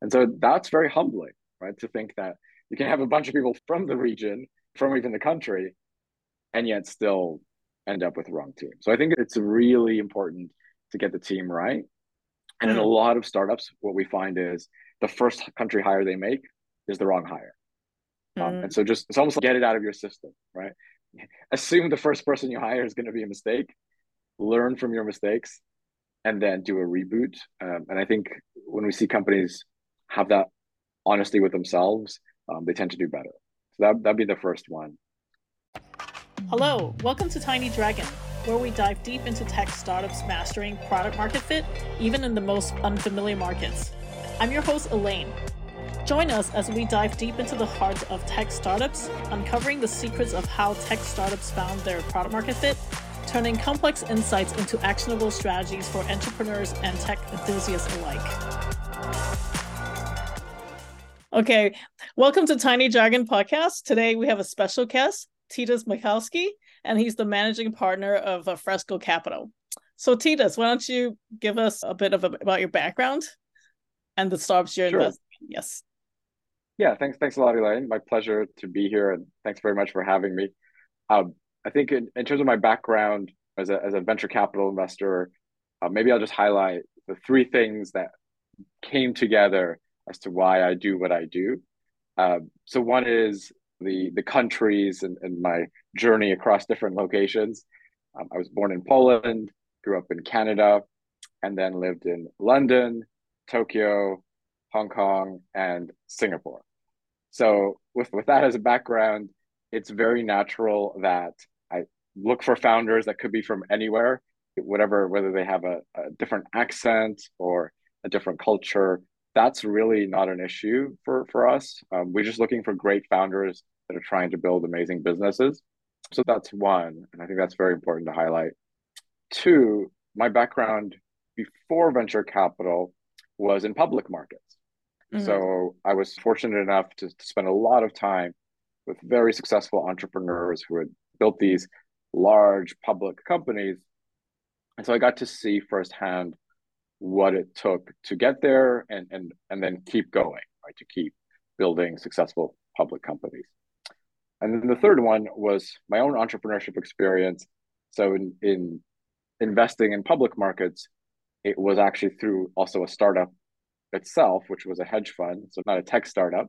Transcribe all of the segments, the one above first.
And so that's very humbling, right? To think that you can have a bunch of people from the region, from even the country, and yet still end up with the wrong team. So I think it's really important to get the team right. And mm. in a hmm. lot of startups, what we find is the first country hire they make is the wrong hire. Mm. Um, hmm. and so just it's almost like get it out of your system, right? Assume the first person you hire is going to be a mistake, learn from your mistakes, and then do a reboot. Um, and I think when we see companies have that honesty with themselves, um, they tend to do better. So that, that'd be the first one. Hello, welcome to Tiny Dragon, where we dive deep into tech startups mastering product market fit, even in the most unfamiliar markets. I'm your host, Elaine. Join us as we dive deep into the heart of tech startups, uncovering the secrets of how tech startups found their product market fit, turning complex insights into actionable strategies for entrepreneurs and tech enthusiasts alike. Okay, welcome to Tiny Dragon Podcast. Today we have a special guest, Tytus Michalski, and he's the managing partner of uh, Fresco Capital. So, Tytus, why don't you give us a bit of a, about your background and the startups you're sure. investing in? Yes. Yeah, thanks. Thanks a lot, Elaine. My pleasure to be here, and thanks very much for having me. Um, I think in, in terms of my background as a as a venture capital investor, uh, maybe I'll just highlight the three things that came together as to why I do what I do. Uh, so one is the the countries and, and my journey across different locations. Um, I was born in Poland, grew up in Canada, and then lived in London, Tokyo, Hong Kong, and Singapore. So with with that as a background, it's very natural that I look for founders that could be from anywhere, whatever, whether they have a, a different accent or a different culture that's really not an issue for for us. Um, we're just looking for great founders that are trying to build amazing businesses. So that's one, and I think that's very important to highlight. Two, my background before venture capital was in public markets. Mm-hmm. So I was fortunate enough to, to spend a lot of time with very successful entrepreneurs who had built these large public companies. And so I got to see firsthand what it took to get there and and and then keep going right to keep building successful public companies. And then the third one was my own entrepreneurship experience. So in, in investing in public markets it was actually through also a startup itself which was a hedge fund so not a tech startup.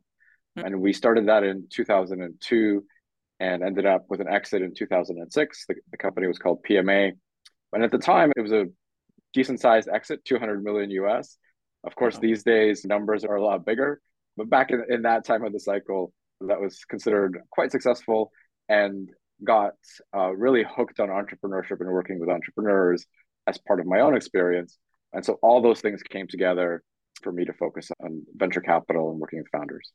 Mm-hmm. and we started that in 2002 and ended up with an exit in 2006 the, the company was called pma and at the time it was a decent sized exit, 200 million US. Of course, wow. these days numbers are a lot bigger, but back in, in that time of the cycle, that was considered quite successful and got uh, really hooked on entrepreneurship and working with entrepreneurs as part of my own experience. And so all those things came together for me to focus on venture capital and working with founders.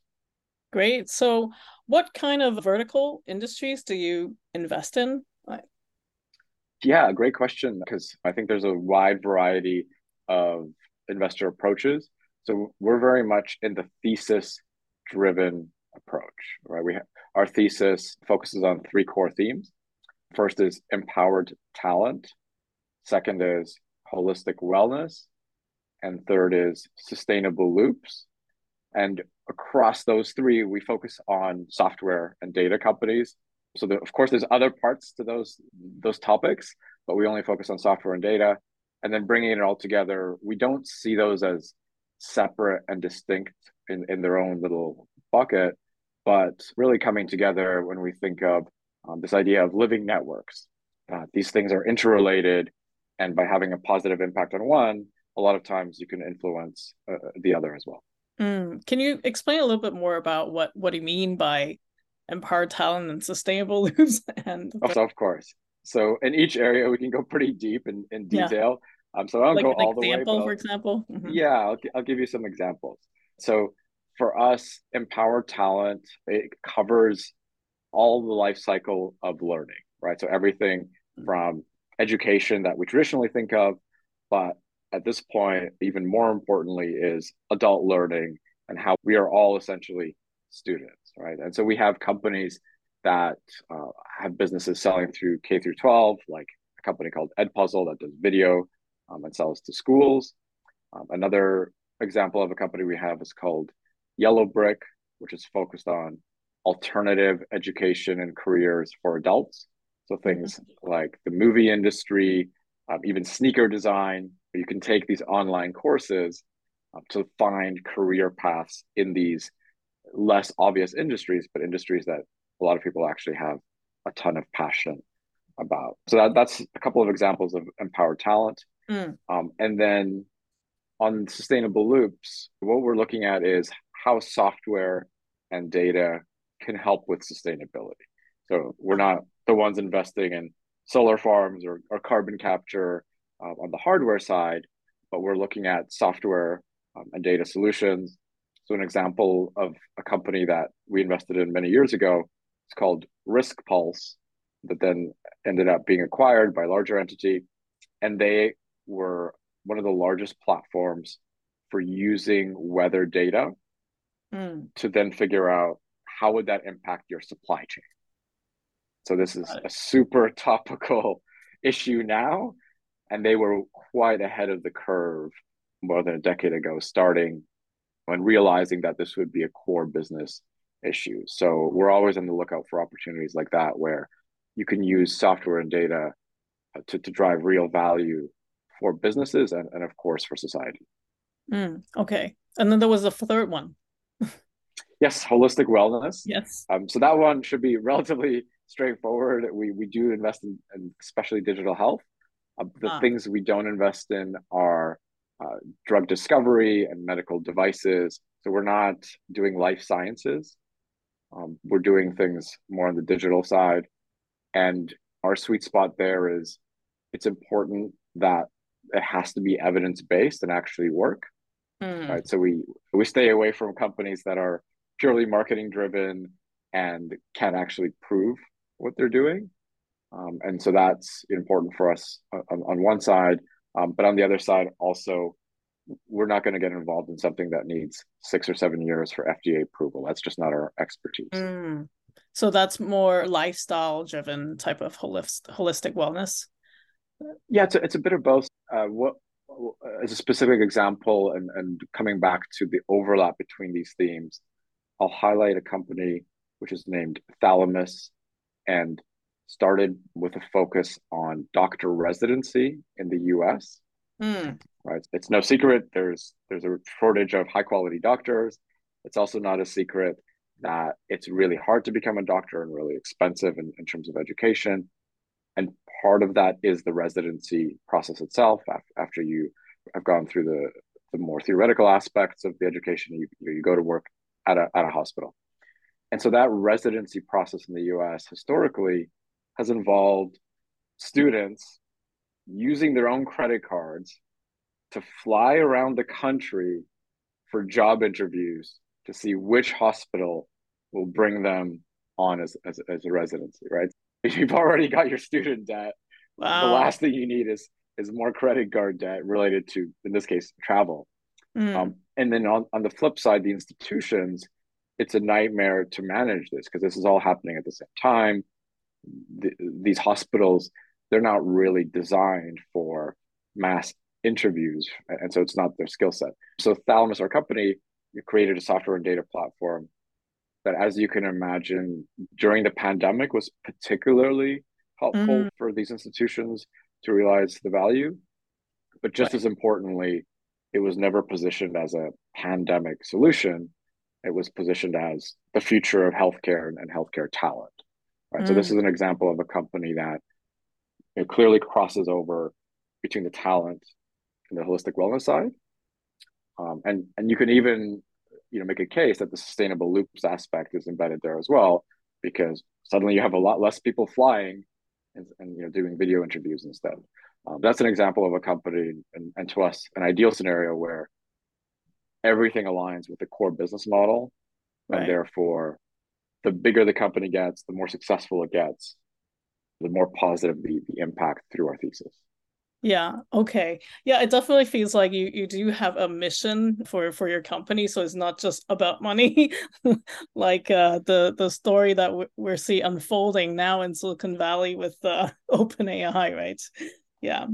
Great. So, what kind of vertical industries do you invest in? Yeah, great question. Because I think there's a wide variety of investor approaches. So we're very much in the thesis driven approach, right? We ha- our thesis focuses on three core themes. First is empowered talent. Second is holistic wellness. And third is sustainable loops. And across those three, we focus on software and data companies so there, of course there's other parts to those those topics but we only focus on software and data. And then bringing it all together we don't see those as separate and distinct in, in their own little bucket but really coming together when we think of um, this idea of living networks. Uh, these things are interrelated and by having a positive impact on one a lot of times you can influence uh, the other as well. Mm. can you explain a little bit more about what what do you mean by empowered talent and sustainable loops and oh, of course so in each area we can go pretty deep in, in detail yeah. um so i don't like go all the way for example mm-hmm. yeah I'll, I'll give you some examples so for us empower talent it covers all the life cycle of learning right so everything mm-hmm. from education that we traditionally think of but at this point even more importantly is adult learning and how we are all essentially students right? And so we have companies that uh, have businesses selling through K through 12, like a company called Edpuzzle that does video um, and sells to schools. Um, another example of a company we have is called Yellow Brick, which is focused on alternative education and careers for adults. So things mm-hmm. like the movie industry, um, even sneaker design. You can take these online courses um, to find career paths in these less obvious industries, but industries that a lot of people actually have a ton of passion about. So that, that's a couple of examples of empowered talent. Mm. Um, and then on sustainable loops, what we're looking at is how software and data can help with sustainability. So we're not the ones investing in solar farms or, or carbon capture uh, on the hardware side, but we're looking at software um, and data solutions. So an example of a company that we invested in many years ago it's called Risk Pulse, that then ended up being acquired by a larger entity, and they were one of the largest platforms for using weather data mm. to then figure out how would that impact your supply chain. So this is a super topical issue now, and they were quite ahead of the curve more than a decade ago, starting when realizing that this would be a core business issue. So we're always on the lookout for opportunities like that where you can use software and data to, to drive real value for businesses and, and of course for society. Mm, okay. And then there was a third one. yes, holistic wellness. Yes. Um, so that one should be relatively straightforward. We we do invest in, in especially digital health. Uh, the ah. things we don't invest in are uh, drug discovery and medical devices. So we're not doing life sciences. Um, we're doing things more on the digital side, and our sweet spot there is it's important that it has to be evidence based and actually work. Mm. Right. So we we stay away from companies that are purely marketing driven and can't actually prove what they're doing. Um, and so that's important for us on, on one side. Um, but on the other side, also, we're not going to get involved in something that needs six or seven years for FDA approval. That's just not our expertise. Mm. So that's more lifestyle driven type of holistic, holistic wellness. Yeah, it's a, it's a bit of both. Uh, what as a specific example, and and coming back to the overlap between these themes, I'll highlight a company which is named Thalamus, and started with a focus on doctor residency in the U.S. Mm. Right, it's no secret there's there's a shortage of high quality doctors. It's also not a secret that it's really hard to become a doctor and really expensive in, in terms of education. And part of that is the residency process itself. After you have gone through the, the more theoretical aspects of the education, you, you go to work at a, at a hospital. And so that residency process in the US historically has involved students using their own credit cards to fly around the country for job interviews to see which hospital will bring them on as, as, as a residency, right? If you've already got your student debt, wow. the last thing you need is is more credit card debt related to, in this case, travel. Mm. Um, and then on, on the flip side, the institutions, it's a nightmare to manage this because this is all happening at the same time. The, these hospitals, they're not really designed for mass interviews. And so it's not their skill set. So Thalamus, our company, created a software and data platform that, as you can imagine, during the pandemic was particularly helpful mm-hmm. for these institutions to realize the value. But just right. as importantly, it was never positioned as a pandemic solution. It was positioned as the future of healthcare and healthcare talent. Right. Mm. So this mm. is an example of a company that it clearly crosses over between the talent and the holistic wellness side. Um, and and you can even you know make a case that the sustainable loops aspect is embedded there as well because suddenly you have a lot less people flying and, and you know doing video interviews instead um, that's an example of a company and, and to us an ideal scenario where everything aligns with the core business model right. and therefore the bigger the company gets the more successful it gets the more positive the, the impact through our thesis yeah. Okay. Yeah, it definitely feels like you you do have a mission for for your company, so it's not just about money, like uh, the the story that we're see unfolding now in Silicon Valley with the uh, OpenAI, right? Yeah.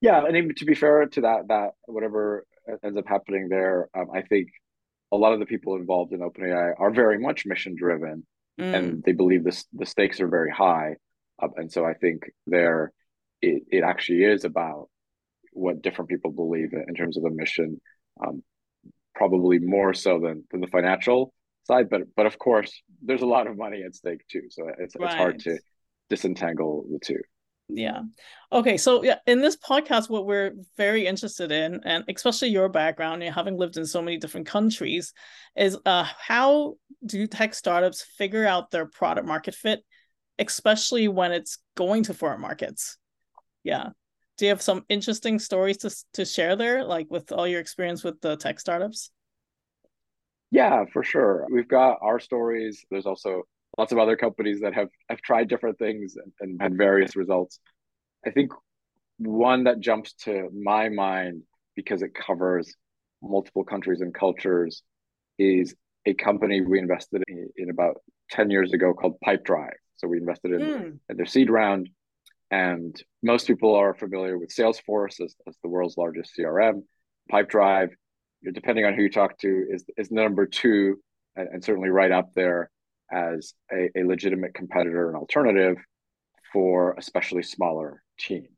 Yeah, and even to be fair to that, that whatever ends up happening there, um, I think a lot of the people involved in OpenAI are very much mission driven, mm. and they believe this the stakes are very high, uh, and so I think there it, it actually is about what different people believe in terms of a mission, um, probably more so than than the financial side. But but of course, there's a lot of money at stake too, so it's right. it's hard to disentangle the two yeah. Okay so yeah in this podcast what we're very interested in and especially your background know, having lived in so many different countries is uh how do tech startups figure out their product market fit especially when it's going to foreign markets? Yeah. Do you have some interesting stories to to share there like with all your experience with the tech startups? Yeah for sure. We've got our stories. There's also lots of other companies that have have tried different things and, and had various results. I think one that jumps to my mind because it covers multiple countries and cultures is a company we invested in, in about 10 years ago called Pipedrive. So we invested in, mm. in their seed round. And most people are familiar with Salesforce as, as the world's largest CRM. Pipedrive, depending on who you talk to, is, is number two and, and certainly right up there as a, a legitimate competitor and alternative for especially smaller teams.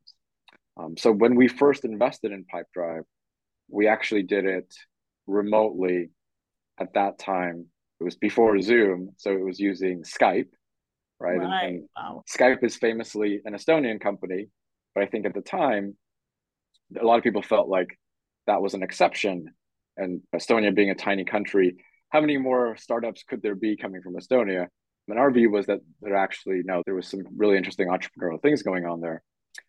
Um, so when we first invested in Pipedrive, we actually did it remotely. At that time, it was before Zoom, so it was using Skype, right? right. And, and wow. Skype is famously an Estonian company, but I think at the time, a lot of people felt like that was an exception. And Estonia being a tiny country, how many more startups could there be coming from Estonia? And our view was that there actually, no, there was some really interesting entrepreneurial things going on there.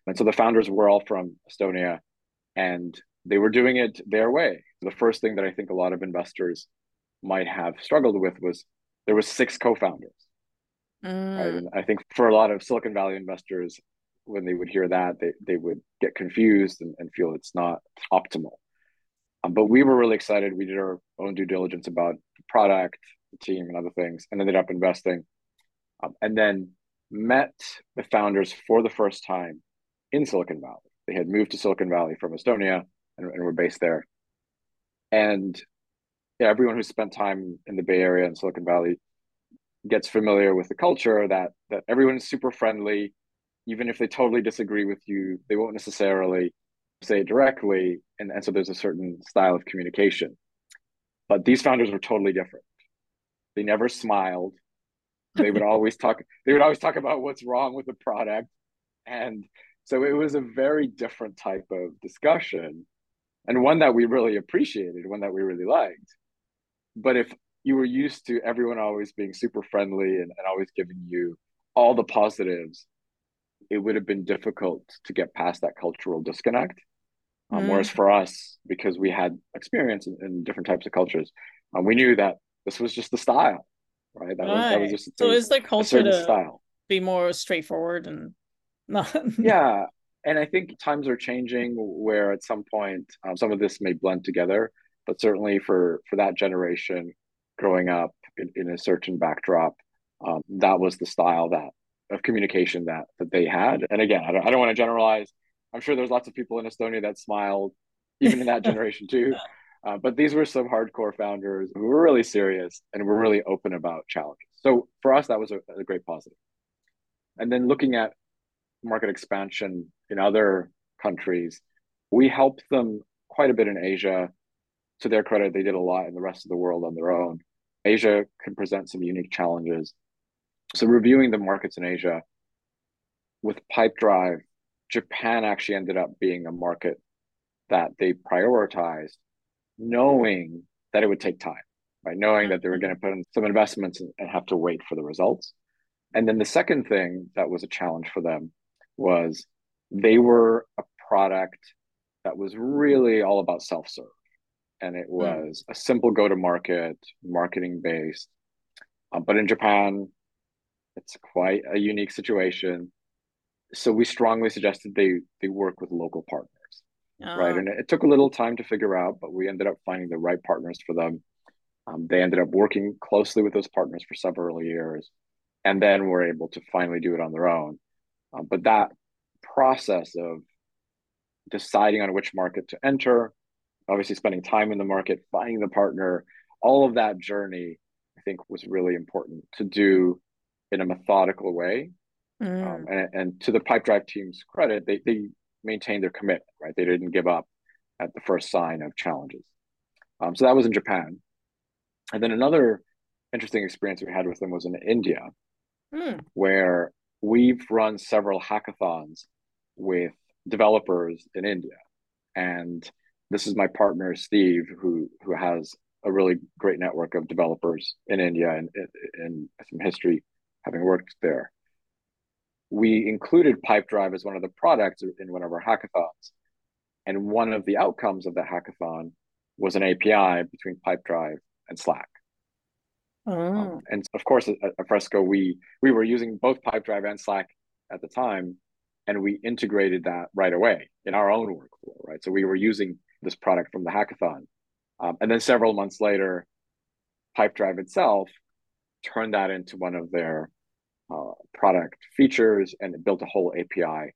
And so the founders were all from Estonia and they were doing it their way. The first thing that I think a lot of investors might have struggled with was there was six co-founders. Mm. Right? And I think for a lot of Silicon Valley investors, when they would hear that, they, they would get confused and, and feel it's not optimal. Um, but we were really excited. We did our own due diligence about product, the team, and other things, and ended up investing. Um, and then met the founders for the first time in Silicon Valley. They had moved to Silicon Valley from Estonia and, and were based there. And yeah, everyone who spent time in the Bay Area and Silicon Valley gets familiar with the culture that that everyone is super friendly. Even if they totally disagree with you, they won't necessarily say it directly. And, and so there's a certain style of communication. But these founders were totally different. They never smiled. They would always talk, they would always talk about what's wrong with the product. And so it was a very different type of discussion and one that we really appreciated, one that we really liked. But if you were used to everyone always being super friendly and, and always giving you all the positives, it would have been difficult to get past that cultural disconnect. Um, mm. Whereas for us, because we had experience in, in different types of cultures, um, we knew that this was just the style, right? That, right. Was, that was just so is the culture to style. be more straightforward and not. yeah, and I think times are changing where at some point um, some of this may blend together, but certainly for for that generation growing up in, in a certain backdrop, um, that was the style that of communication that that they had. And again, I don't, I don't want to generalize. I'm sure there's lots of people in Estonia that smiled, even in that generation too. Uh, but these were some hardcore founders who were really serious and were really open about challenges. So for us, that was a, a great positive. And then looking at market expansion in other countries, we helped them quite a bit in Asia. To their credit, they did a lot in the rest of the world on their own. Asia can present some unique challenges so reviewing the markets in Asia with Pipedrive, Japan actually ended up being a market that they prioritized, knowing that it would take time, right? Knowing that they were going to put in some investments and, have to wait for the results. And then the second thing that was a challenge for them was they were a product that was really all about self serve. And it hmm. was mm. a simple go to market, marketing based. Um, but in Japan, it's quite a unique situation. So we strongly suggested they they work with local partners, oh. right? And it, it, took a little time to figure out, but we ended up finding the right partners for them. Um, they ended up working closely with those partners for several years, and then were able to finally do it on their own. Um, but that process of deciding on which market to enter, obviously spending time in the market, finding the partner, all of that journey, I think was really important to do in a methodical way. Mm. Um, and, and to the Pipedrive team's credit, they, they maintained their commitment, right? They didn't give up at the first sign of challenges. Um, so that was in Japan. And then another interesting experience we had with them was in India, mm. where we've run several hackathons with developers in India. And this is my partner, Steve, who, who has a really great network of developers in India and, and some history having worked there. We included Pipedrive as one of the products in one of our hackathons. And one of the outcomes of the hackathon was an API between Pipedrive and Slack. Oh. Um, and of course, at, at Fresco, we we were using both Pipedrive and Slack at the time, and we integrated that right away in our own workflow. Right, so we were using this product from the hackathon, um, and then several months later, Pipedrive itself turned that into one of their uh, product features and built a whole API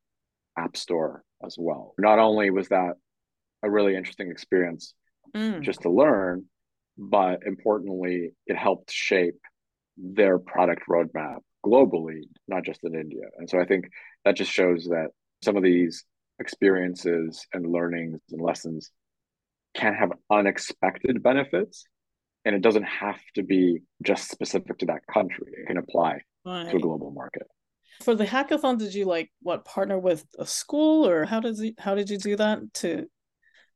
app store as well. Not only was that a really interesting experience mm. just to learn, but importantly, it helped shape their product roadmap globally, not just in India. And so I think that just shows that some of these experiences and learnings and lessons can have unexpected benefits. And it doesn't have to be just specific to that country. It can apply right. to a global market. For the hackathon, did you like what partner with a school or how does it, how did you do that to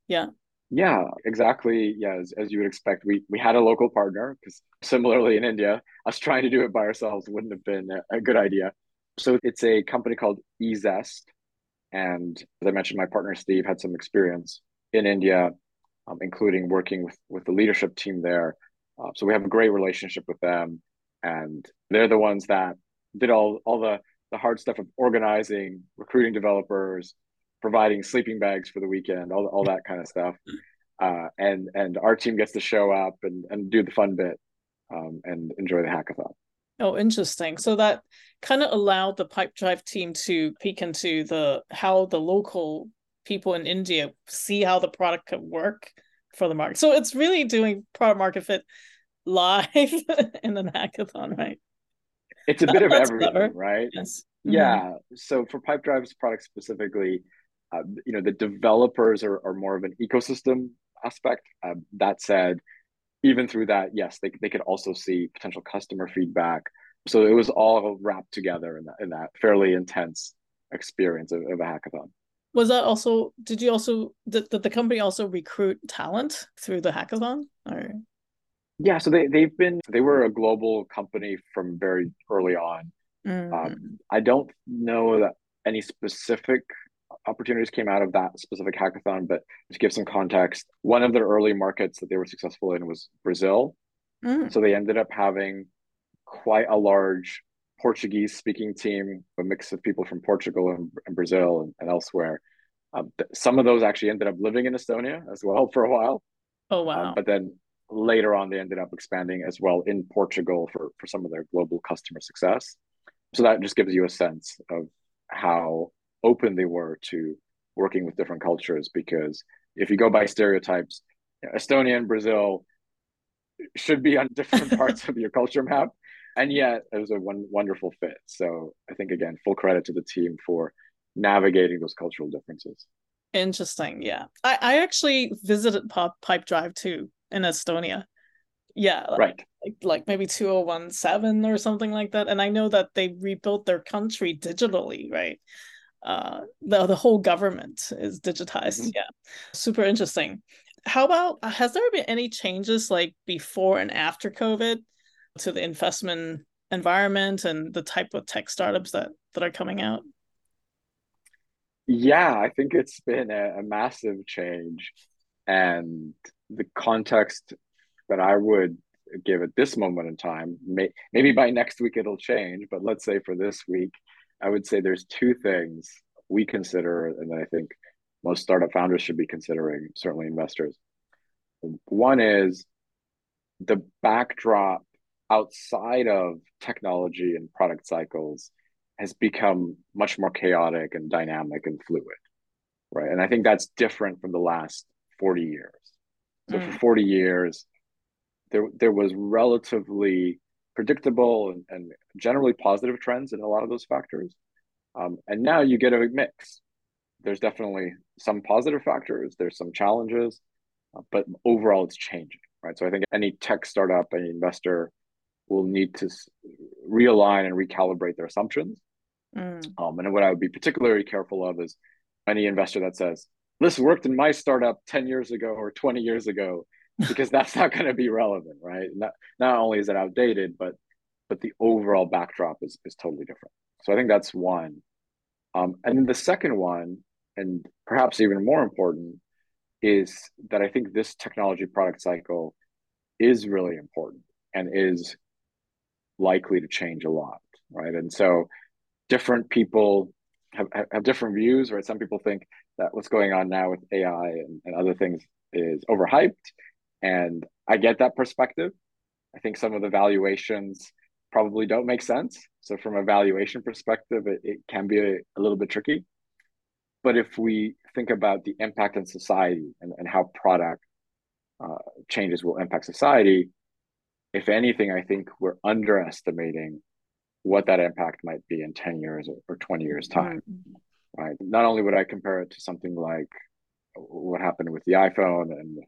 yeah. Yeah, exactly. Yeah, as, as you would expect, we we had a local partner because similarly in India, us trying to do it by ourselves wouldn't have been a, a good idea. So it's a company called eZest, and as I mentioned, my partner Steve had some experience in India, um, including working with with the leadership team there. Uh, so we have a great relationship with them, and they're the ones that did all all the the hard stuff of organizing, recruiting developers, providing sleeping bags for the weekend, all all that kind of stuff. Uh, and and our team gets to show up and and do the fun bit um, and enjoy the hackathon. Oh, interesting. So that kind of allowed the Pipedrive team to peek into the how the local people in India see how the product could work for the market. So it's really doing product market fit live in an hackathon, right? It's a bit of everything, clever. right? Yes. Mm-hmm. Yeah. So for Pipedrive's product specifically, uh, you know, the developers are, are more of an ecosystem aspect. Uh, that said, even through that, yes, they, they could also see potential customer feedback. So it was all wrapped together in that, in that fairly intense experience of, of a hackathon. Was that also, did you also, did, did the company also recruit talent through the hackathon? Or? Yeah, so they they've been they were a global company from very early on. Mm-hmm. Um, I don't know that any specific opportunities came out of that specific hackathon, but to give some context, one of their early markets that they were successful in was Brazil. Mm. So they ended up having quite a large Portuguese speaking team, a mix of people from Portugal and, and Brazil and, and elsewhere. Um, some of those actually ended up living in Estonia as well for a while. Oh wow! Um, but then later on they ended up expanding as well in Portugal for, for some of their global customer success. So that just gives you a sense of how open they were to working with different cultures. Because if you go by stereotypes, Estonia and Brazil should be on different parts of your culture map. And yet it was a one wonderful fit. So I think again, full credit to the team for navigating those cultural differences. Interesting. Yeah. I, I actually visited Pipedrive too in Estonia. Yeah, like, right. Like, like maybe 2017 or something like that. And I know that they rebuilt their country digitally, right? Uh, the the whole government is digitized. Mm-hmm. Yeah, super interesting. How about has there been any changes like before and after COVID to the investment environment and the type of tech startups that that are coming out? Yeah, I think it's been a, a massive change, and the context that I would give at this moment in time, may, maybe by next week it'll change, but let's say for this week, I would say there's two things we consider, and I think most startup founders should be considering, certainly investors. One is the backdrop outside of technology and product cycles has become much more chaotic and dynamic and fluid, right? And I think that's different from the last 40 years. So mm. for 40 years, there there was relatively predictable and, and, generally positive trends in a lot of those factors. Um, and now you get a mix. There's definitely some positive factors. There's some challenges, uh, but overall it's changing, right? So I think any tech startup, any investor will need to realign and recalibrate their assumptions. Mm. Um, and what I would be particularly careful of is any investor that says, this worked in my startup 10 years ago or 20 years ago, because that's not going to be relevant, right? Not, not only is it outdated, but but the overall backdrop is, is totally different. So I think that's one. Um, and then the second one, and perhaps even more important, is that I think this technology product cycle is really important and is likely to change a lot, right? And so different people have, have different views, right? Some people think that what's going on now with AI and, and other things is overhyped. And I get that perspective. I think some of the valuations probably don't make sense. So from a valuation perspective, it, it can be a, a little bit tricky. But if we think about the impact on society and, and how product uh, changes will impact society, if anything, I think we're underestimating what that impact might be in 10 years or 20 years time mm-hmm. Right not only would i compare it to something like what happened with the iphone and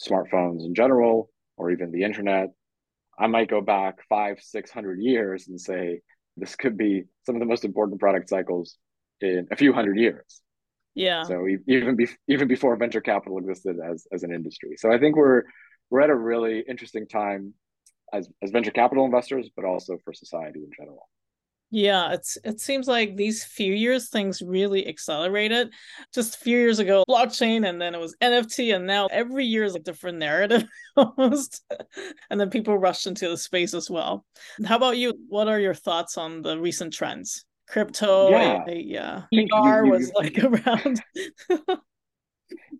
smartphones in general or even the internet i might go back five six hundred years and say this could be some of the most important product cycles in a few hundred years. Yeah. So even be, even before venture capital existed as as an industry. So i think we're we're at a really interesting time as, as venture capital investors, but also for society in general. Yeah, it's it seems like these few years things really accelerated. Just a few years ago, blockchain, and then it was NFT, and now every year is a different narrative almost. and then people rush into the space as well. How about you? What are your thoughts on the recent trends? Crypto, yeah, yeah. ER was like around.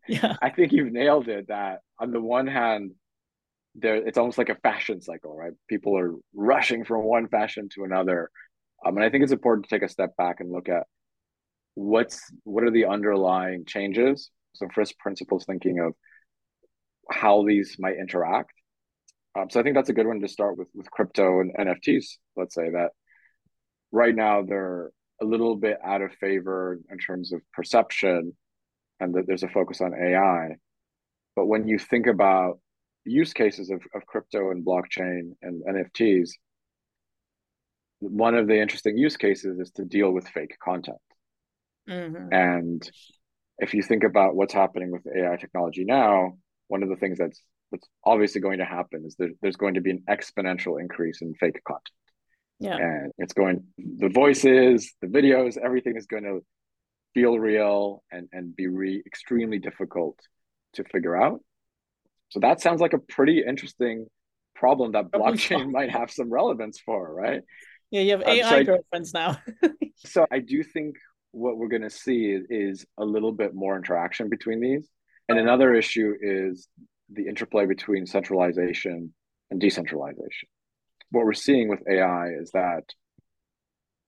yeah, I think you've nailed it. That on the one hand, there it's almost like a fashion cycle, right? People are rushing from one fashion to another. Um, and I think it's important to take a step back and look at what's what are the underlying changes. So first principles thinking of how these might interact. Um, so I think that's a good one to start with with crypto and NFTs. Let's say that right now they're a little bit out of favor in terms of perception, and that there's a focus on AI. But when you think about use cases of, of crypto and blockchain and NFTs, one of the interesting use cases is to deal with fake content. Mm-hmm. And if you think about what's happening with AI technology now, one of the things that's that's obviously going to happen is that there's going to be an exponential increase in fake content. Yeah. And it's going the voices, the videos, everything is going to feel real and and be re- extremely difficult to figure out. So that sounds like a pretty interesting problem that blockchain might have some relevance for, right? Yeah, you have AI um, so girlfriends now. so I do think what we're going to see is, is a little bit more interaction between these. And another issue is the interplay between centralization and decentralization. What we're seeing with AI is that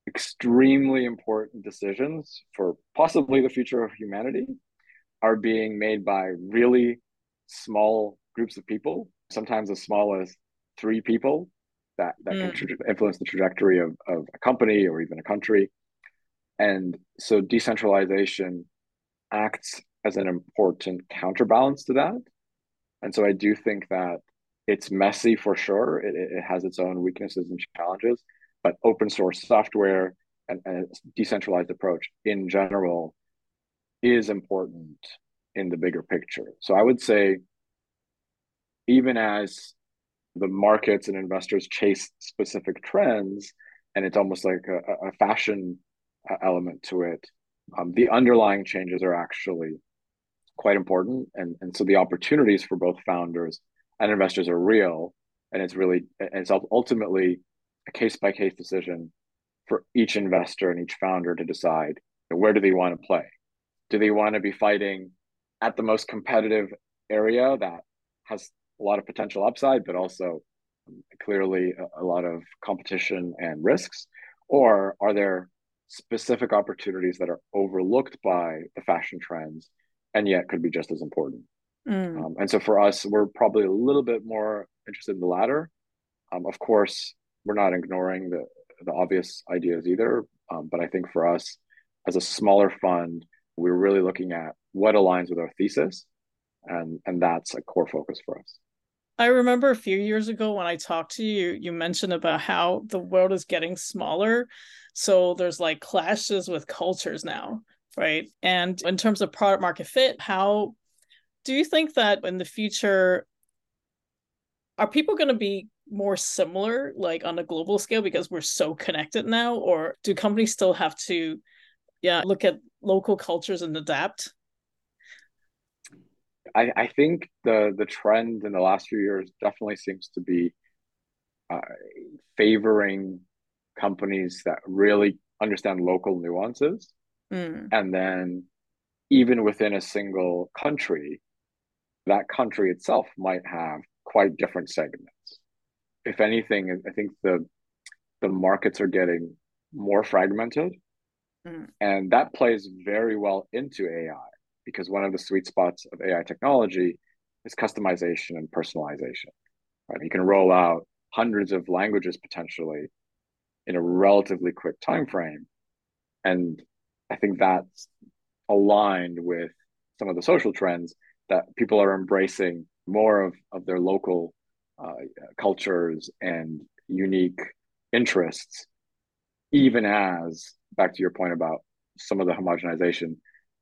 extremely important decisions for possibly the future of humanity are being made by really small groups of people, sometimes as small as three people that, that mm. can influence the trajectory of, of a company or even a country. And so decentralization acts as an important counterbalance to that. And so I do think that it's messy for sure. It, it has its own weaknesses and challenges, but open source software and, and a decentralized approach in general is important in the bigger picture. So I would say, even as the markets and investors chase specific trends, and it's almost like a, a fashion uh, element to it, um, the underlying changes are actually quite important. And, and so the opportunities for both founders and investors are real. And it's really, it's ultimately a case by case decision for each investor and each founder to decide where do they want to play? Do they want to be fighting at the most competitive area that has a lot of potential upside, but also clearly a, a lot of competition and risks? Or are there specific opportunities that are overlooked by the fashion trends and yet could be just as important? Mm. Um, and so for us, we're probably a little bit more interested in the latter. Um, of course, we're not ignoring the the obvious ideas either, um, but I think for us, as a smaller fund, we're really looking at what aligns with our thesis, and and that's a core focus for us. I remember a few years ago when I talked to you, you mentioned about how the world is getting smaller. So there's like clashes with cultures now, right? And in terms of product market fit, how do you think that in the future, are people going to be more similar, like on a global scale, because we're so connected now? Or do companies still have to, yeah, look at local cultures and adapt? I, I think the the trend in the last few years definitely seems to be uh, favoring companies that really understand local nuances, mm. and then even within a single country, that country itself might have quite different segments. If anything, I think the the markets are getting more fragmented, mm. and that plays very well into AI because one of the sweet spots of AI technology is customization and personalization. Right? You can roll out hundreds of languages potentially in a relatively quick time frame. And I think that's aligned with some of the social trends that people are embracing more of, of their local uh, cultures and unique interests, even as, back to your point about some of the homogenization,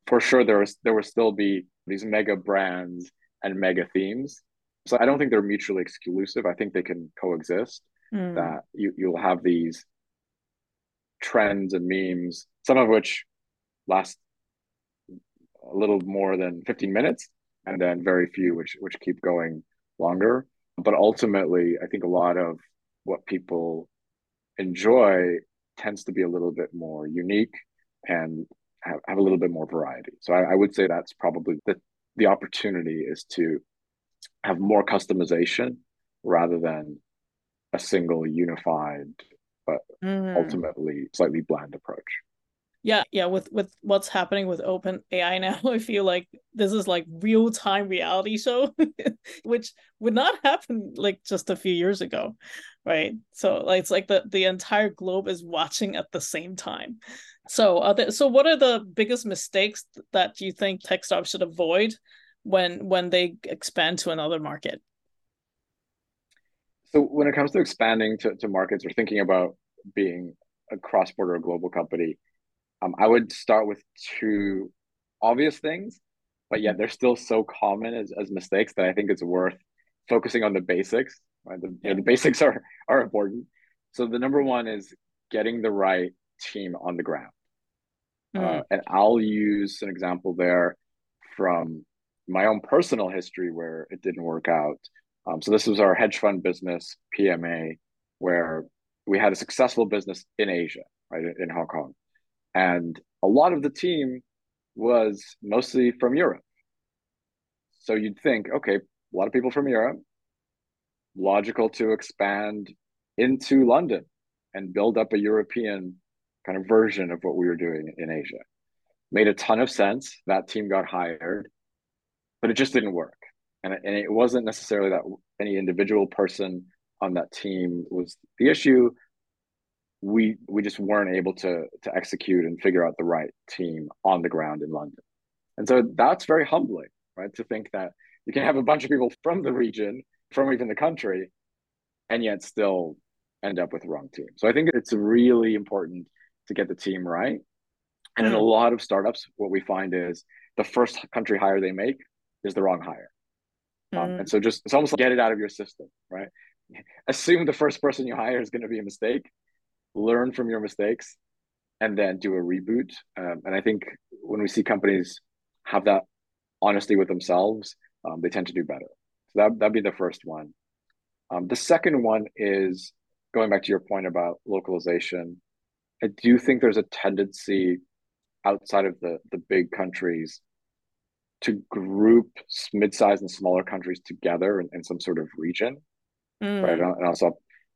for sure there was there will still be these mega brands and mega themes. So I don't think they're mutually exclusive. I think they can coexist. Mm. That you you'll have these trends and memes, some of which last a little more than 15 minutes, and then very few which which keep going longer. But ultimately, I think a lot of what people enjoy tends to be a little bit more unique and have, have a little bit more variety. So I, I would say that's probably the the opportunity is to have more customization rather than a single unified but mm. ultimately slightly bland approach yeah yeah with with what's happening with open ai now i feel like this is like real time reality show which would not happen like just a few years ago right? So like it's like the the entire globe is watching at the same time. So are there, so what are the biggest mistakes that you think tech startups should avoid when when they expand to another market? So when it comes to expanding to, to markets or thinking about being a cross-border global company um, I would start with two obvious things, but yeah, they're still so common as, as mistakes that I think it's worth focusing on the basics. Right? The, know, the basics are are important. So the number one is getting the right team on the ground. Mm. Uh, and I'll use an example there from my own personal history where it didn't work out. Um, so this was our hedge fund business, PMA, where we had a successful business in Asia, right, in Hong Kong. And a lot of the team was mostly from Europe. So you'd think, okay, a lot of people from Europe, logical to expand into London and build up a European kind of version of what we were doing in Asia. Made a ton of sense. That team got hired, but it just didn't work. And, and it wasn't necessarily that any individual person on that team was the issue we we just weren't able to to execute and figure out the right team on the ground in London. And so that's very humbling, right? To think that you can have a bunch of people from the region, from even the country, and yet still end up with the wrong team. So I think it's really important to get the team right. And in a mm. lot of startups, what we find is the first country hire they make is the wrong hire. Um, mm. and so just it's almost like get it out of your system, right? Assume the first person you hire is going to be a mistake learn from your mistakes, and then do a reboot. Um, and I think when we see companies have that honesty with themselves, um, they tend to do better. So that that'd be the first one. Um, the second one is going back to your point about localization. I do think there's a tendency outside of the the big countries to group mid-sized and smaller countries together in, in some sort of region, mm. right? And also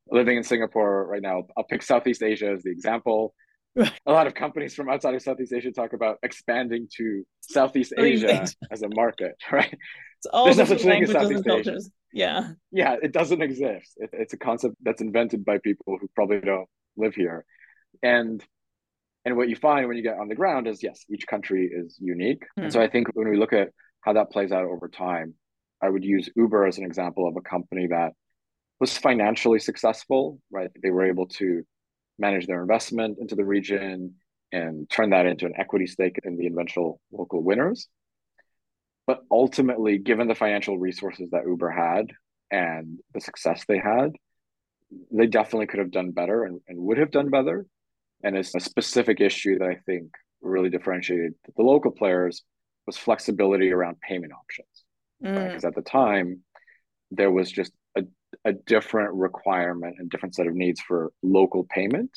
living in Singapore right now, I'll pick Southeast Asia as the example. a lot of companies from outside of Southeast Asia talk about expanding to Southeast Asia as a market, right? It's all There's no such thing as Southeast Asia. Yeah. Yeah, it doesn't exist. It, it's a concept that's invented by people who probably don't live here. And and what you find when you get on the ground is yes, each country is unique. Mm. And so I think when we look at how that plays out over time, I would use Uber as an example of a company that was financially successful, right? They were able to manage their investment into the region and turn that into an equity stake in the eventual local winners. But ultimately, given the financial resources that Uber had and the success they had, they definitely could have done better and, and would have done better. And it's a specific issue that I think really differentiated the local players was flexibility around payment options. Because mm. right? at the time, there was just a, different requirement and different set of needs for local payment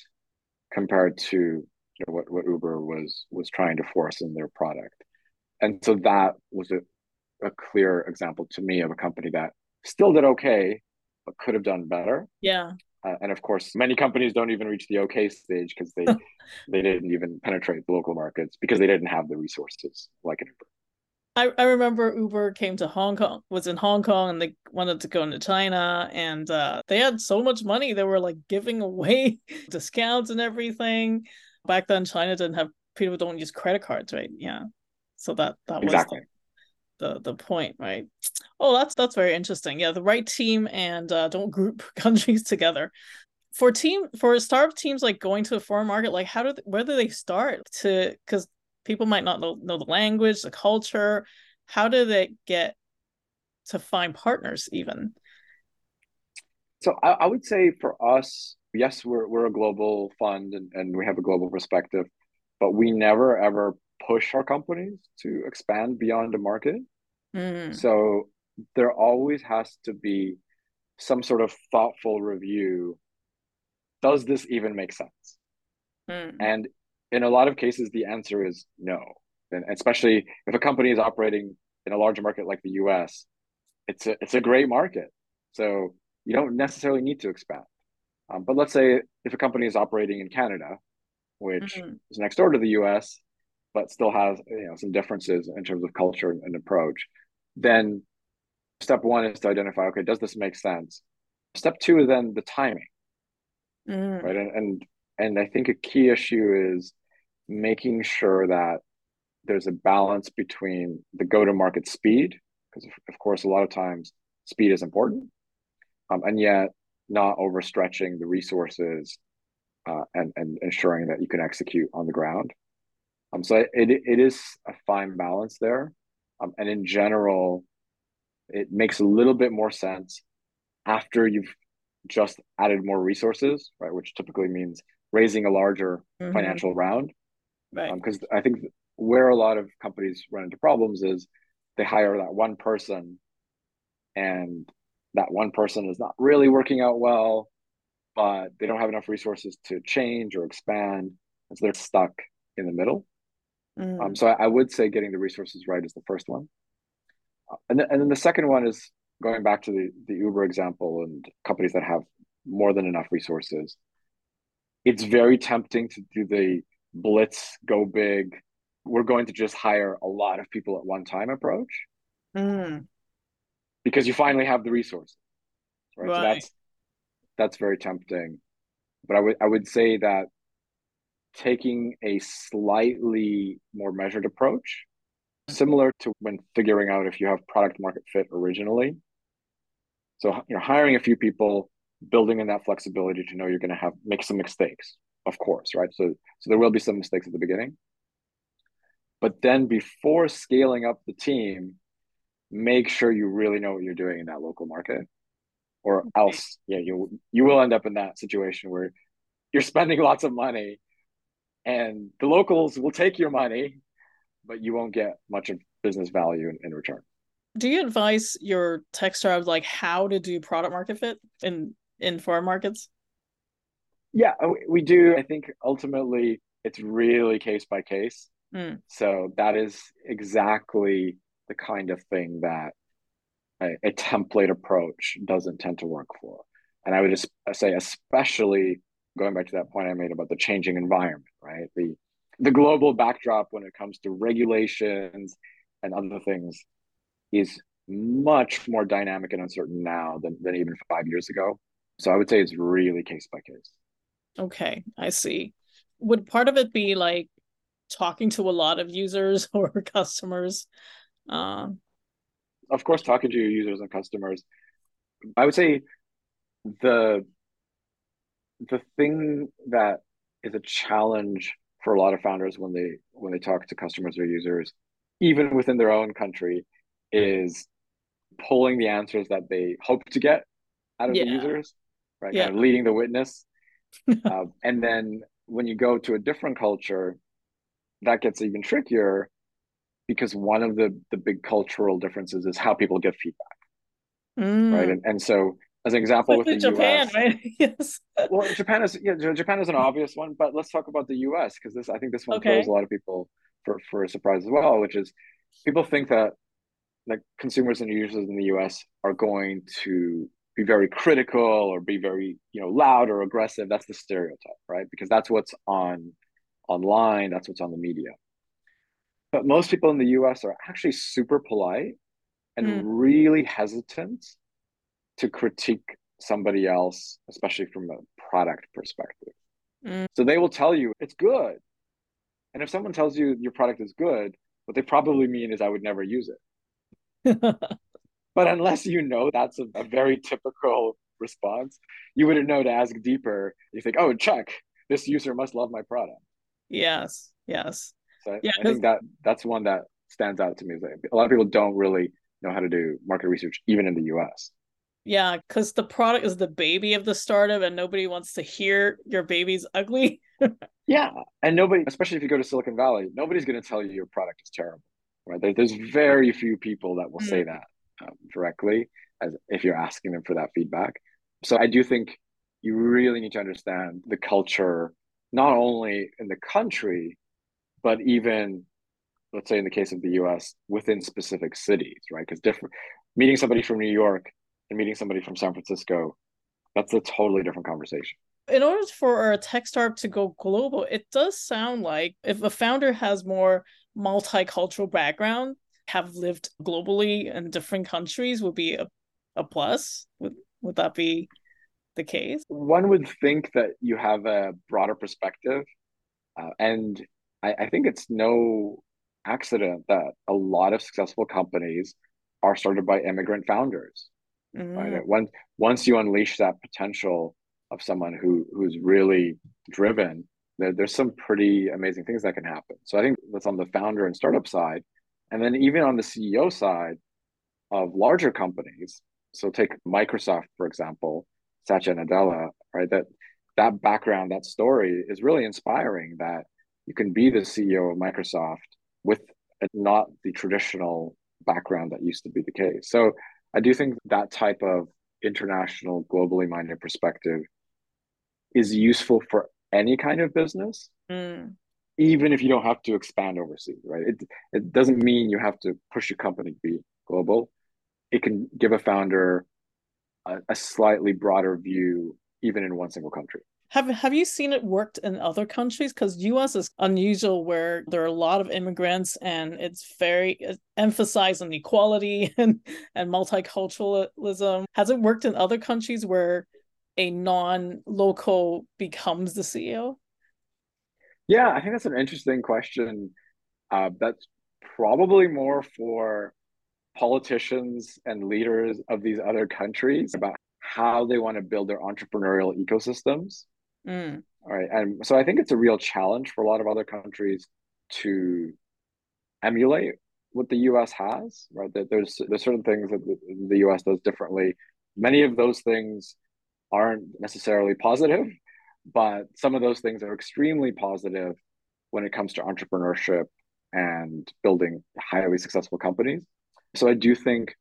compared to you know, what, what Uber was was trying to force in their product. And so that was a, a clear example to me of a company that still did okay, but could have done better. Yeah. Uh, and of course, many companies don't even reach the okay stage because they they didn't even penetrate the local markets because they didn't have the resources like an Uber. I, I remember Uber came to Hong Kong, was in Hong Kong, and they wanted to go into China, and uh, they had so much money they were like giving away discounts and everything. Back then, China didn't have people don't use credit cards, right? Yeah, so that that exactly. was the, the the point, right? Oh, that's that's very interesting. Yeah, the right team and uh, don't group countries together for team for startup teams like going to a foreign market like how do they, where do they start to because people might not know, know the language the culture. How do they get to find partners even? So I, I, would say for us yes we're, we're a global fund and, and we have a global perspective but we never ever push our companies to expand beyond the market. Mm. so there always has to be some sort of thoughtful review. Does this even make sense? Mm. and in a lot of cases, the answer is no. And especially if a company is operating in a large market like the US, it's a, it's a great market. So you don't necessarily need to expand. Um, but let's say if a company is operating in Canada, which mm-hmm. is next door to the US, but still has you know some differences in terms of culture and approach, then step one is to identify okay, does this make sense? Step two is then the timing, mm. right? And, and and I think a key issue is making sure that there's a balance between the go to market speed, because of course, a lot of times speed is important, um, and yet not overstretching the resources uh, and, and ensuring that you can execute on the ground. Um, so it, it is a fine balance there. Um, and in general, it makes a little bit more sense after you've just added more resources, right? Which typically means raising a larger mm-hmm. financial round Right. Because um, I think where a lot of companies run into problems is they hire that one person and that one person is not really working out well, but they don't have enough resources to change or expand. And so they're stuck in the middle. Mm. Um, so I, I, would say getting the resources right is the first one. Uh, and, th- and then the second one is going back to the, the Uber example and companies that have more than enough resources. It's very tempting to do the blitz, go big. We're going to just hire a lot of people at one time approach mm. because you finally have the resources. Right? right. So that's that's very tempting. But I would I would say that taking a slightly more measured approach, similar to when figuring out if you have product market fit originally. So you know, hiring a few people, building in that flexibility to know you're going to have make some mistakes, of course, right? So so there will be some mistakes at the beginning. But then before scaling up the team, make sure you really know what you're doing in that local market. Or okay. else, yeah, you you will end up in that situation where you're spending lots of money and the locals will take your money, but you won't get much of business value in, in return. Do you advise your tech startups like how to do product market fit in in foreign markets? Yeah, uh, we do. I think ultimately it's really case by case. Mm. So that is exactly the kind of thing that a, a, template approach doesn't tend to work for. And I would just say, especially going back to that point I made about the changing environment, right? The the global backdrop when it comes to regulations and other things is much more dynamic and uncertain now than, than even five years ago. So I would say it's really case by case. Okay, I see. Would part of it be like talking to a lot of users or customers? Uh... Of course, talking to your users and customers. I would say the the thing that is a challenge for a lot of founders when they when they talk to customers or users, even within their own country, is pulling the answers that they hope to get out of yeah. the users, right? Yeah. Kind of leading the witness. Uh, and then when you go to a different culture, that gets even trickier because one of the the big cultural differences is how people give feedback, mm. right? And and so as an example with the Japan, US, right? yes. well, Japan is yeah, Japan is an obvious one, but let's talk about the US because this I think this one okay. throws a lot of people for for a surprise as well, which is people think that like consumers and users in the US are going to be very critical or be very you know loud or aggressive. That's the stereotype, right? Because that's what's on online, that's what's on the media. But most people in the US are actually super polite and mm. really hesitant to critique somebody else, especially from a product perspective. Mm. So they will tell you it's good. And if someone tells you your product is good, what they probably mean is I would never use it. but unless you know that's a, a, very typical response, you wouldn't know to ask deeper. You think, oh, check, this user must love my product. Yes, yes. So I, yeah, I think that that's one that stands out to me. Is that a lot of people don't really know how to do market research, even in the US. Yeah, because the product is the baby of the startup, and nobody wants to hear your baby's ugly. yeah, and nobody, especially if you go to Silicon Valley, nobody's going to tell you your product is terrible, right? There, there's very few people that will mm. say that um, directly, as if you're asking them for that feedback. So I do think you really need to understand the culture, not only in the country, but even let's say in the case of the US within specific cities, right? Because different meeting somebody from New York and meeting somebody from San Francisco, that's a totally different conversation. In order for a tech startup to go global, it does sound like if a founder has more multicultural background, have lived globally in different countries would be a, a plus. Would would that be the case? One would think that you have a broader perspective. Uh, and I, I think it's no accident that a lot of successful companies are started by immigrant founders. Mm-hmm. Right? Once once you unleash that potential of someone who who's really driven, there, there's some pretty amazing things that can happen. So I think that's on the founder and startup side, and then even on the CEO side of larger companies. So take Microsoft for example, Satya Nadella, right? That that background, that story is really inspiring. That you can be the CEO of Microsoft with not the traditional background that used to be the case. So I do think that type of international, globally minded perspective is useful for any kind of business, mm. Even if you don't have to expand overseas, right? It, it doesn't mean you have to push your company to be global. It can give a founder a, a slightly broader view, even in one single country. Have have you seen it worked in other countries? Because U.S. is unusual, where there are a lot of immigrants, and it's very emphasized on equality and and multiculturalism. Has it worked in other countries where a non-local becomes the CEO? Yeah, I think that's an interesting question. Uh, that's probably more for politicians and leaders of these other countries about how they want to build their entrepreneurial ecosystems. Mm. All right. And so I think it's a real challenge for a lot of other countries to emulate what the US has, right? That there's there's certain things that the, the US does differently. Many of those things aren't necessarily positive, but some of those things are extremely positive when it comes to entrepreneurship and building highly successful companies. So I do think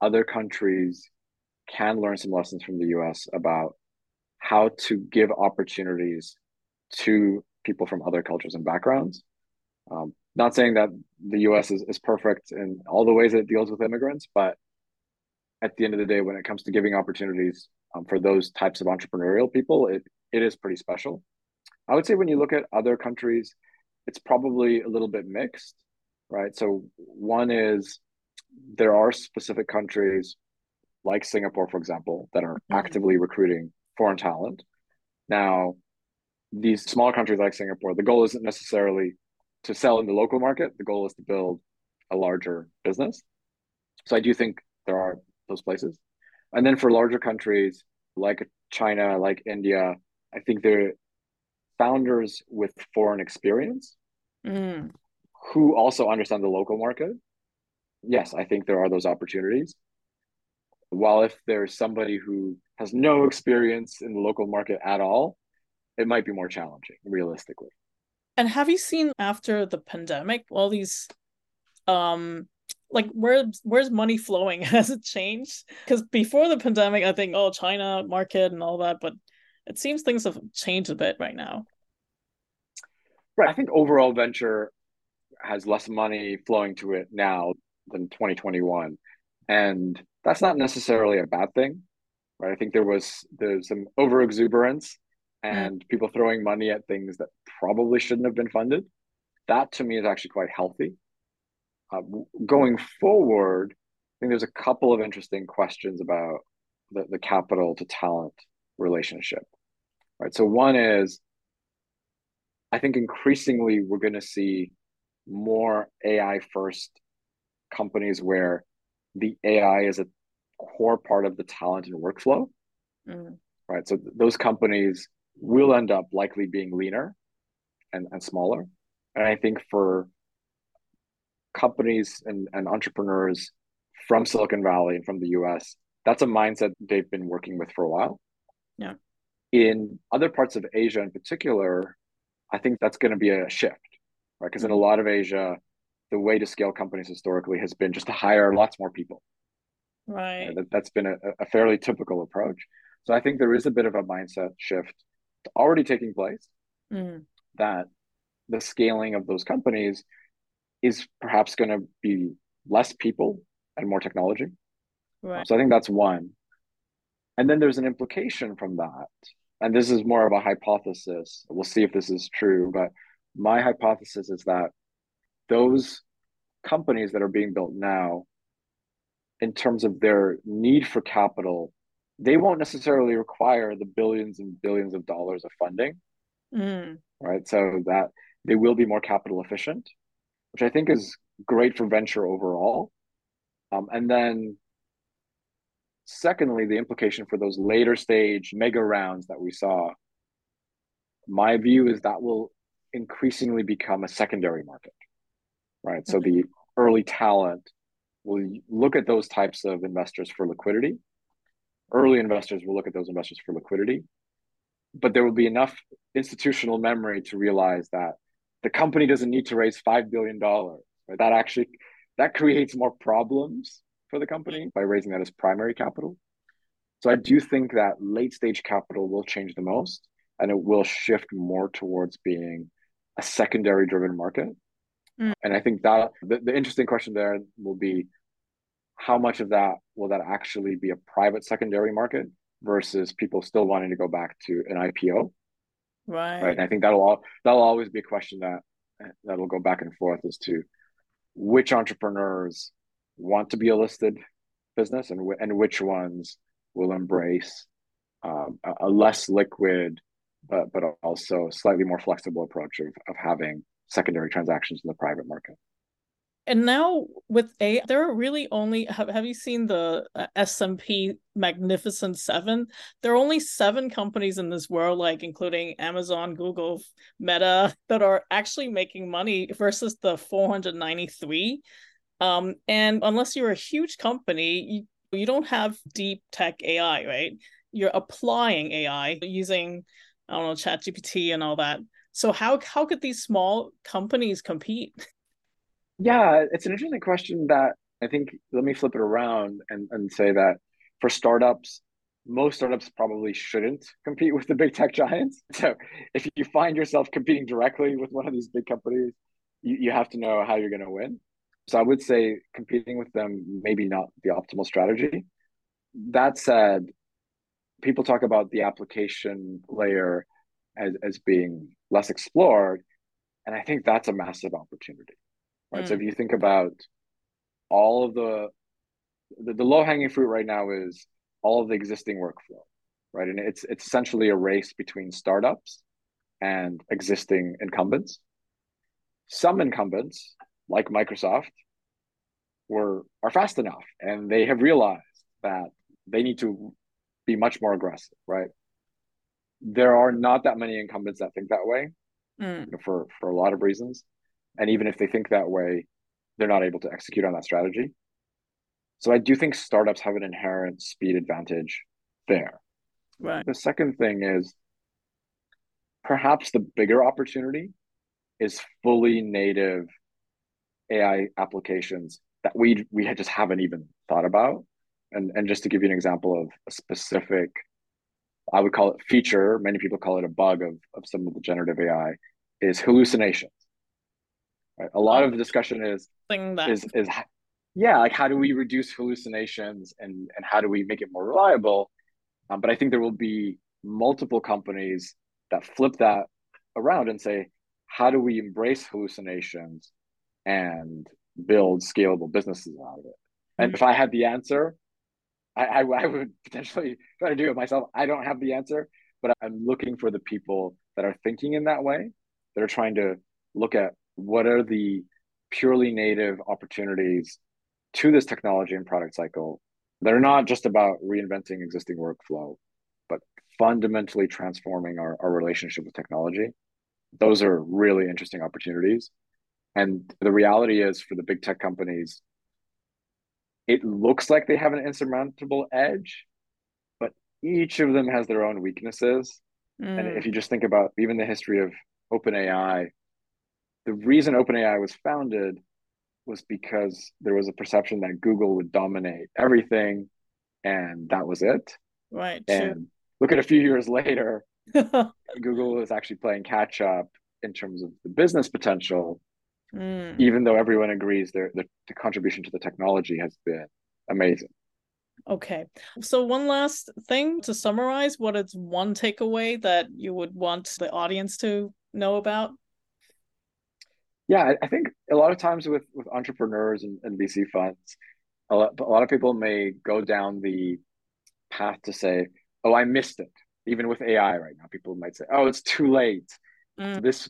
other countries can learn some lessons from the US about how to give opportunities to people from other cultures and backgrounds. Um, not saying that the US is, is perfect in all the ways it deals with immigrants, but at the end of the day, when it comes to giving opportunities um, for those types of entrepreneurial people, it, it is pretty special. I would say when you look at other countries, it's probably a little bit mixed, right? So one is there are specific countries like Singapore, for example, that are mm-hmm. actively recruiting foreign talent. Now, these smaller countries like Singapore, the goal isn't necessarily to sell in the local market. The goal is to build a larger business. So I do think there are those places. And then for larger countries like China, like India, I think they're founders with foreign experience mm. who also understand the local market. Yes, I think there are those opportunities. While if there's somebody who has no experience in the local market at all, it might be more challenging realistically. And have you seen after the pandemic all these um like where where's money flowing has it changed because before the pandemic i think oh china market and all that but it seems things have changed a bit right now right i think overall venture has less money flowing to it now than 2021 and that's not necessarily a bad thing right i think there was there's some over exuberance and mm. people throwing money at things that probably shouldn't have been funded that to me is actually quite healthy uh, going forward, I think there's a couple of interesting questions about the, the capital to talent relationship. Right. So one is I think increasingly we're going to see more AI first companies where the AI is a core part of the talent and workflow. Mm. Right. So th- those companies will end up likely being leaner and, and smaller. And I think for companies and, and entrepreneurs from Silicon Valley and from the US, that's a mindset they've been working with for a while. Yeah. In other parts of Asia in particular, I think that's going to be a shift, right? Because in a lot of Asia, the way to scale companies historically has been just to hire lots more people. Right. that, that's been a, a fairly typical approach. So I think there is a bit of a mindset shift already taking place mm. that the scaling of those companies is perhaps going to be less people and more technology. Right. So I think that's one. And then there's an implication from that. And this is more of a hypothesis. We'll see if this is true. But my hypothesis is that those companies that are being built now, in terms of their need for capital, they won't necessarily require the billions and billions of dollars of funding. Mm. Right. So that they will be more capital efficient which I think is great for venture overall. Um, and then, secondly, the implication for those later stage mega rounds that we saw. My view is that will increasingly become a secondary market, right? So the mm-hmm. early talent will look at those types of investors for liquidity. Early investors will look at those investors for liquidity, but there will be enough institutional memory to realize that the company doesn't need to raise five billion dollars. Right? That actually that creates more problems for the company by raising that as primary capital. So I do think that late stage capital will change the most, and it will shift more towards being a secondary driven market. Mm. And I think that the, the interesting question there will be how much of that will that actually be a private secondary market versus people still wanting to go back to an IPO Right. Right. And I think that'll all that'll always be a question that that'll go back and forth as to which entrepreneurs want to be a listed business and and which ones will embrace um, a, a, less liquid but but also slightly more flexible approach of, of having secondary transactions in the private market. And now with a there are really only have, have you seen the uh, s&p magnificent seven? There are only seven companies in this world like including amazon google meta that are actually making money versus the 493 um and unless you're a huge company you, you don't have deep tech ai right you're applying ai using i don't know chat gpt and all that so how how could these small companies compete Yeah, it's an interesting question that I think let me flip it around and, and say that for startups, most startups probably shouldn't compete with the big tech giants. So if you find yourself competing directly with one of these big companies, you, you have to know how you're to win. So I would say competing with them maybe not the optimal strategy. That said, people talk about the application layer as, as being less explored. And I think that's a massive opportunity, right? Mm. So if you think about all of the, the, the low hanging fruit right now is all of the existing workflow, right? And it's, it's essentially a race between startups and existing incumbents. Some incumbents, like Microsoft, were are fast enough and they have realized that they need to be much more aggressive, right? There are not that many incumbents that think that way mm. you know, for, for a lot of reasons. And even if they think that way, they're not able to execute on that strategy. So I do think startups have an inherent speed advantage there. Right. The second thing is perhaps the bigger opportunity is fully native AI applications that we we just haven't even thought about. And and just to give you an example of a specific, I would call it feature. Many people call it a bug of of some of the generative AI is hallucinations. Right? A lot of the discussion is is is yeah, like how do we reduce hallucinations and and how do we make it more reliable? Um, but I think there will be multiple companies that flip that around and say, how do we embrace hallucinations and build scalable businesses out of it? And mm-hmm. if I had the answer, I, I, I would potentially try to do it myself. I don't have the answer, but I'm looking for the people that are thinking in that way, that are trying to look at what are the purely native opportunities to this technology and product cycle that are not just about reinventing existing workflow, but fundamentally transforming our, our relationship with technology. Those are really interesting opportunities. And the reality is for the big tech companies, it looks like they have an insurmountable edge, but each of them has their own weaknesses. Mm. And if you just think about even the history of OpenAI, the reason OpenAI was founded was because there was a perception that Google would dominate everything, and that was it. Right. And look at a few years later, Google is actually playing catch up in terms of the business potential mm. even though everyone agrees their the, the contribution to the technology has been amazing. Okay. So one last thing to summarize, what is one takeaway that you would want the audience to know about? Yeah, I think a lot of times with with entrepreneurs and, and VC funds, a lot, a lot of people may go down the path to say, "Oh, I missed it." Even with AI right now, people might say, "Oh, it's too late. Mm. This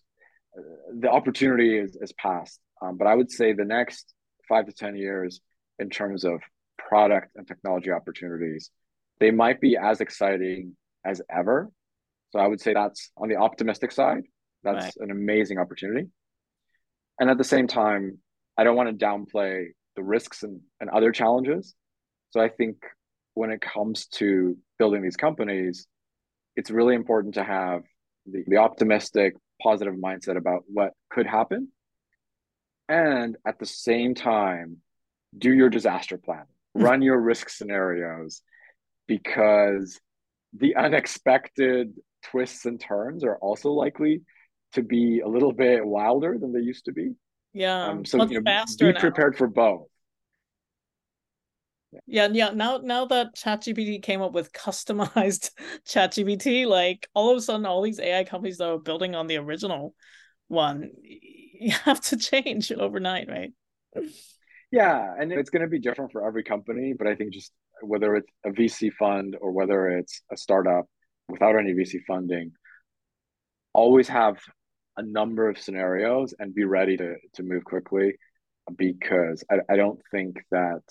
the opportunity is, is past. Um, but I would say the next five to 10 years, in terms of product and technology opportunities, they might be as exciting as ever. So I would say that's on the optimistic side. That's right. an amazing opportunity. And at the same time, I don't want to downplay the risks and, and other challenges. So I think when it comes to building these companies, it's really important to have the, the optimistic positive mindset about what could happen. And at the same time do your disaster plan. Run your risk scenarios because the unexpected twists and turns are also likely to be a little bit wilder than they used to be. Yeah. Um, so you know, be now. prepared for both yeah, yeah. Now, now that ChatGPT came up with customized ChatGPT, like all of a sudden, all these AI companies that are building on the original one, you have to change overnight, right? Yeah, and it's going to be different for every company, but I think just whether it's a VC fund or whether it's a startup without any VC funding, always have a number of scenarios and be ready to to move quickly because I, I don't think that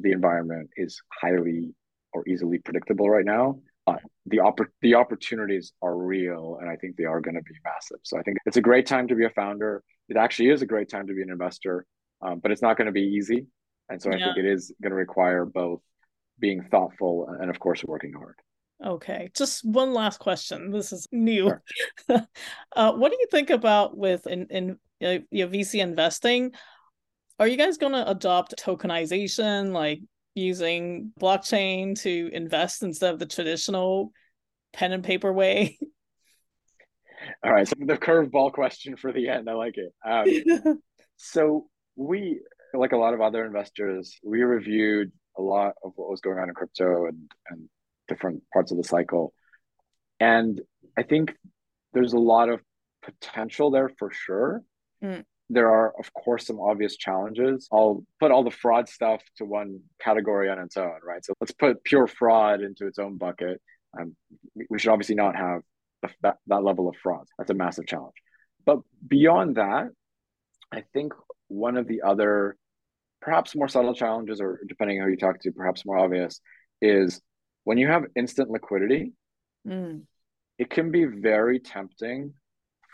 the environment is highly or easily predictable right now. Uh, the oppor- the opportunities are real, and I think they are going to be massive. So I think it's a great time to be a founder. It actually is a great time to be an investor, um, but it's not going to be easy. And so I think it is going to require both being thoughtful and, of course, working hard. Okay, just one last question. This is new. Sure. uh, what do you think about with in in uh, your VC investing? Are you guys going to adopt tokenization, like using blockchain to invest instead of the traditional pen and paper way? All right, so the curveball question for the end, I like it. Um, so we, like a lot of other investors, we reviewed a lot of what was going on in crypto and and different parts of the cycle. And I think there's a lot of potential there for sure. Mm. There are, of course, some obvious challenges. I'll put all the fraud stuff to one category on its own, right? So let's put pure fraud into its own bucket. Um, we should obviously not have that, that level of fraud. That's a massive challenge. But beyond that, I think one of the other, perhaps more subtle challenges, or depending on who you talk to, perhaps more obvious, is when you have instant liquidity, mm. it can be very tempting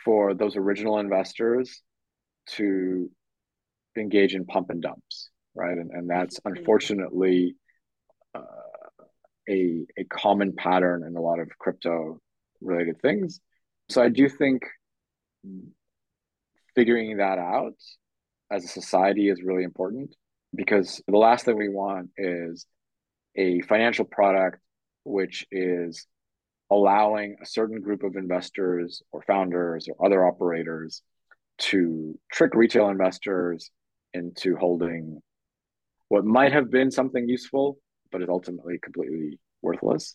for those original investors to engage in pump and dumps, right? And, and that's unfortunately uh, a, a common pattern in a lot of crypto related things. So I do think figuring that out as a society is really important because the last thing we want is a financial product which is allowing a certain group of investors or founders or other operators to trick retail investors into holding what might have been something useful but is ultimately completely worthless.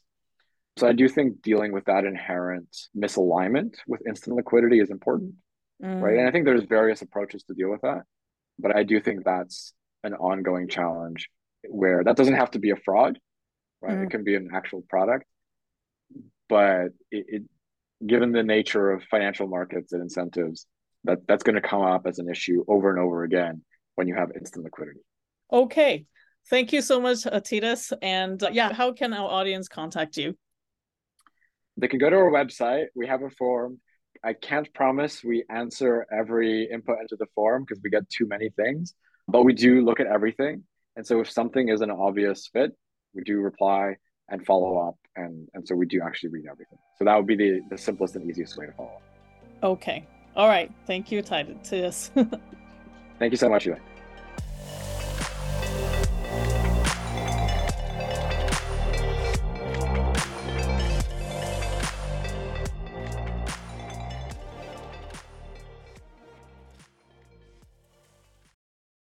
So I do think dealing with that inherent misalignment with instant liquidity is important, mm. right? And I think there's various approaches to deal with that, but I do think that's an ongoing challenge where that doesn't have to be a fraud, right? Mm. It can be an actual product, but it, it, given the nature of financial markets and incentives, that that's going to come up as an issue over and over again when you have instant liquidity. Okay. Thank you so much, Tytus. And uh, yeah, how can our audience contact you? They can go to our website. We have a form. I can't promise we answer every input into the form because we get too many things, but we do look at everything. And so if something is an obvious fit, we do reply and follow up. And, and so we do actually read everything. So that would be the, the simplest and easiest way to follow up. Okay. All right. Thank you, Tytus. Thank you so much, Eli.